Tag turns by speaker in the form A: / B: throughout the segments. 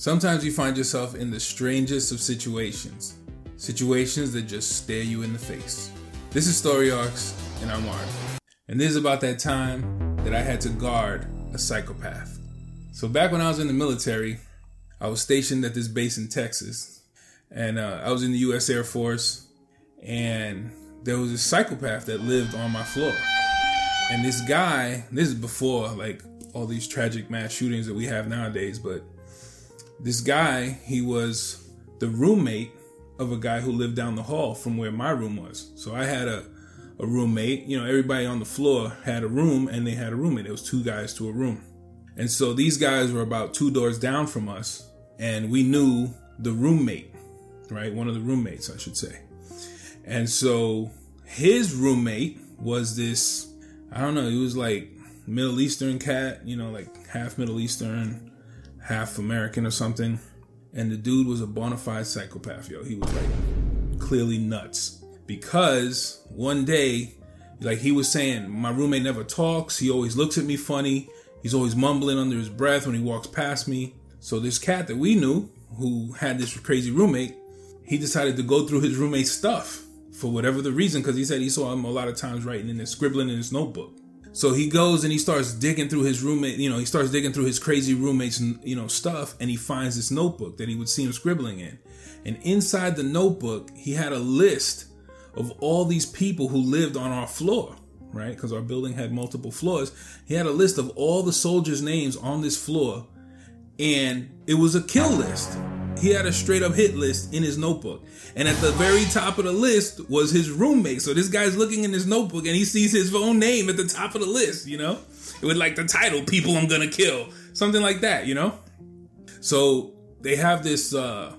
A: Sometimes you find yourself in the strangest of situations, situations that just stare you in the face. This is Story Arks, and I'm Art. And this is about that time that I had to guard a psychopath. So, back when I was in the military, I was stationed at this base in Texas, and uh, I was in the U.S. Air Force, and there was a psychopath that lived on my floor. And this guy, this is before like all these tragic mass shootings that we have nowadays, but this guy, he was the roommate of a guy who lived down the hall from where my room was. So I had a, a roommate. You know, everybody on the floor had a room and they had a roommate. It was two guys to a room. And so these guys were about two doors down from us, and we knew the roommate, right? One of the roommates, I should say. And so his roommate was this, I don't know, he was like Middle Eastern cat, you know, like half Middle Eastern, half American or something. And the dude was a bona fide psychopath, yo. He was like clearly nuts. Because one day, like he was saying, my roommate never talks. He always looks at me funny. He's always mumbling under his breath when he walks past me. So this cat that we knew, who had this crazy roommate, he decided to go through his roommate's stuff for whatever the reason, because he said he saw him a lot of times writing in his scribbling in his notebook. So he goes and he starts digging through his roommate, you know, he starts digging through his crazy roommate's, you know, stuff and he finds this notebook that he would see him scribbling in. And inside the notebook, he had a list of all these people who lived on our floor, right? Because our building had multiple floors. He had a list of all the soldiers' names on this floor and it was a kill list. He had a straight up hit list in his notebook. And at the very top of the list was his roommate. So this guy's looking in his notebook and he sees his own name at the top of the list, you know? It would like the title, People I'm Gonna Kill. Something like that, you know? So they have this uh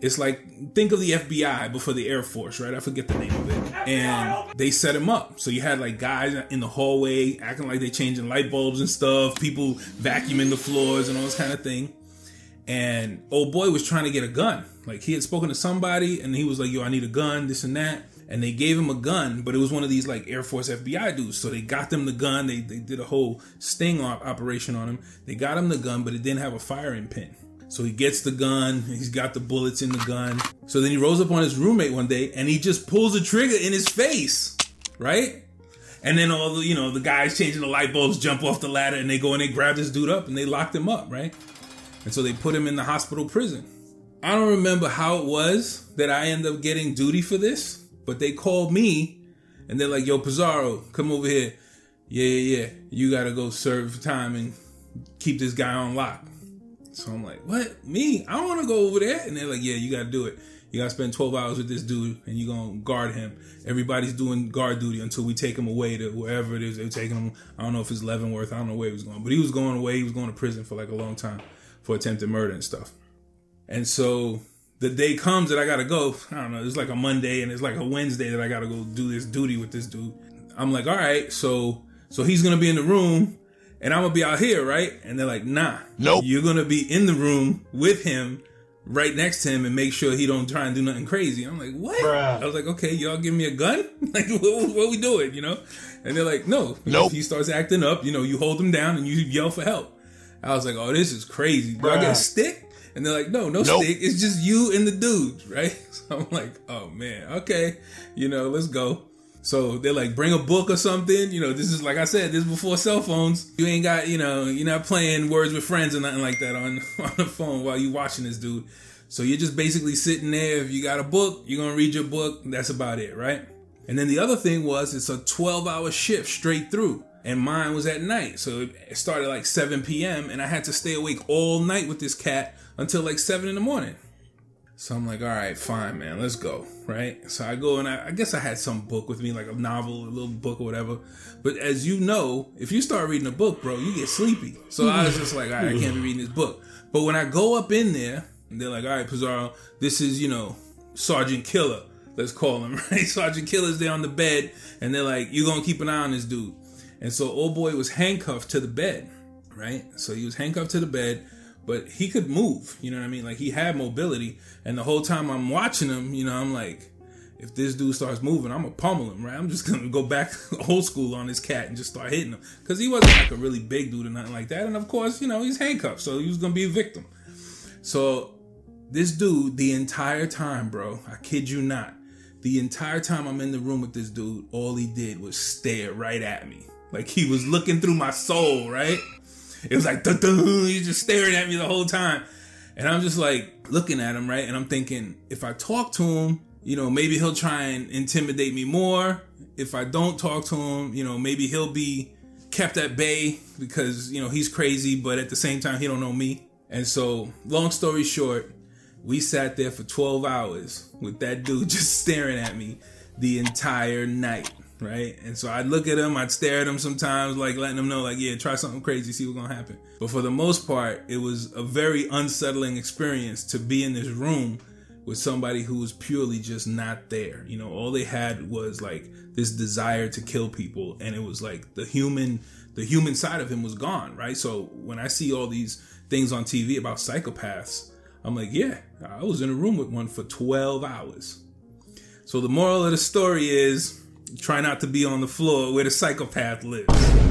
A: it's like think of the FBI before the Air Force, right? I forget the name of it. And they set him up. So you had like guys in the hallway acting like they're changing light bulbs and stuff, people vacuuming the floors and all this kind of thing. And old boy was trying to get a gun. Like he had spoken to somebody and he was like, yo, I need a gun, this and that. And they gave him a gun, but it was one of these like Air Force FBI dudes. So they got them the gun. They, they did a whole sting operation on him. They got him the gun, but it didn't have a firing pin. So he gets the gun. He's got the bullets in the gun. So then he rolls up on his roommate one day and he just pulls the trigger in his face, right? And then all the, you know, the guys changing the light bulbs jump off the ladder and they go and they grab this dude up and they locked him up, right? And so they put him in the hospital prison. I don't remember how it was that I ended up getting duty for this, but they called me and they're like, yo, Pizarro, come over here. Yeah, yeah, yeah. You gotta go serve time and keep this guy on lock. So I'm like, what? Me? I don't wanna go over there. And they're like, yeah, you gotta do it. You gotta spend 12 hours with this dude and you're gonna guard him. Everybody's doing guard duty until we take him away to wherever it is they're taking him. I don't know if it's Leavenworth, I don't know where he was going, but he was going away. He was going to prison for like a long time for attempted murder and stuff. And so the day comes that I gotta go. I don't know. It's like a Monday and it's like a Wednesday that I gotta go do this duty with this dude. I'm like, all right, so so he's gonna be in the room and I'm gonna be out here, right? And they're like, nah,
B: nope.
A: You're gonna be in the room with him, right next to him, and make sure he don't try and do nothing crazy. I'm like, what? Bruh. I was like, okay, y'all give me a gun? like, what, what we doing? You know? And they're like, no.
B: Nope.
A: If he starts acting up, you know, you hold him down and you yell for help. I was like, oh, this is crazy. Do Bruh. I get a stick? And they're like, no, no nope. stick. It's just you and the dudes, right? So I'm like, oh man, okay, you know, let's go. So they're like, bring a book or something. You know, this is like I said, this is before cell phones. You ain't got, you know, you're not playing words with friends or nothing like that on on the phone while you watching this dude. So you're just basically sitting there. If you got a book, you're gonna read your book. That's about it, right? And then the other thing was it's a 12 hour shift straight through and mine was at night. So it started like 7 p.m. and I had to stay awake all night with this cat until like 7 in the morning. So I'm like, all right, fine, man, let's go. Right. So I go and I, I, guess I had some book with me, like a novel, a little book or whatever. But as you know, if you start reading a book, bro, you get sleepy. So I was just like, I can't be reading this book. But when I go up in there, they're like, all right, Pizarro, this is, you know, Sergeant Killer. Let's call him, right? Sergeant Killer's there on the bed, and they're like, you're to keep an eye on this dude. And so old boy was handcuffed to the bed, right? So he was handcuffed to the bed, but he could move, you know what I mean? Like he had mobility. And the whole time I'm watching him, you know, I'm like, if this dude starts moving, I'm gonna pummel him, right? I'm just gonna go back old school on this cat and just start hitting him. Cause he wasn't like a really big dude or nothing like that. And of course, you know, he's handcuffed, so he was gonna be a victim. So this dude, the entire time, bro, I kid you not, the entire time I'm in the room with this dude, all he did was stare right at me. Like he was looking through my soul, right? It was like, he's just staring at me the whole time. And I'm just like looking at him, right? And I'm thinking, if I talk to him, you know, maybe he'll try and intimidate me more. If I don't talk to him, you know, maybe he'll be kept at bay because, you know, he's crazy, but at the same time, he don't know me. And so, long story short, we sat there for 12 hours with that dude just staring at me the entire night right? And so I'd look at him, I'd stare at him sometimes, like letting him know, like, yeah, try something crazy, see what's gonna happen. But for the most part, it was a very unsettling experience to be in this room with somebody who was purely just not there. You know, all they had was like this desire to kill people, and it was like the human, the human side of him was gone, right? So when I see all these things on TV about psychopaths, I'm like, yeah, I was in a room with one for 12 hours. So the moral of the story is try not to be on the floor where the psychopath lives.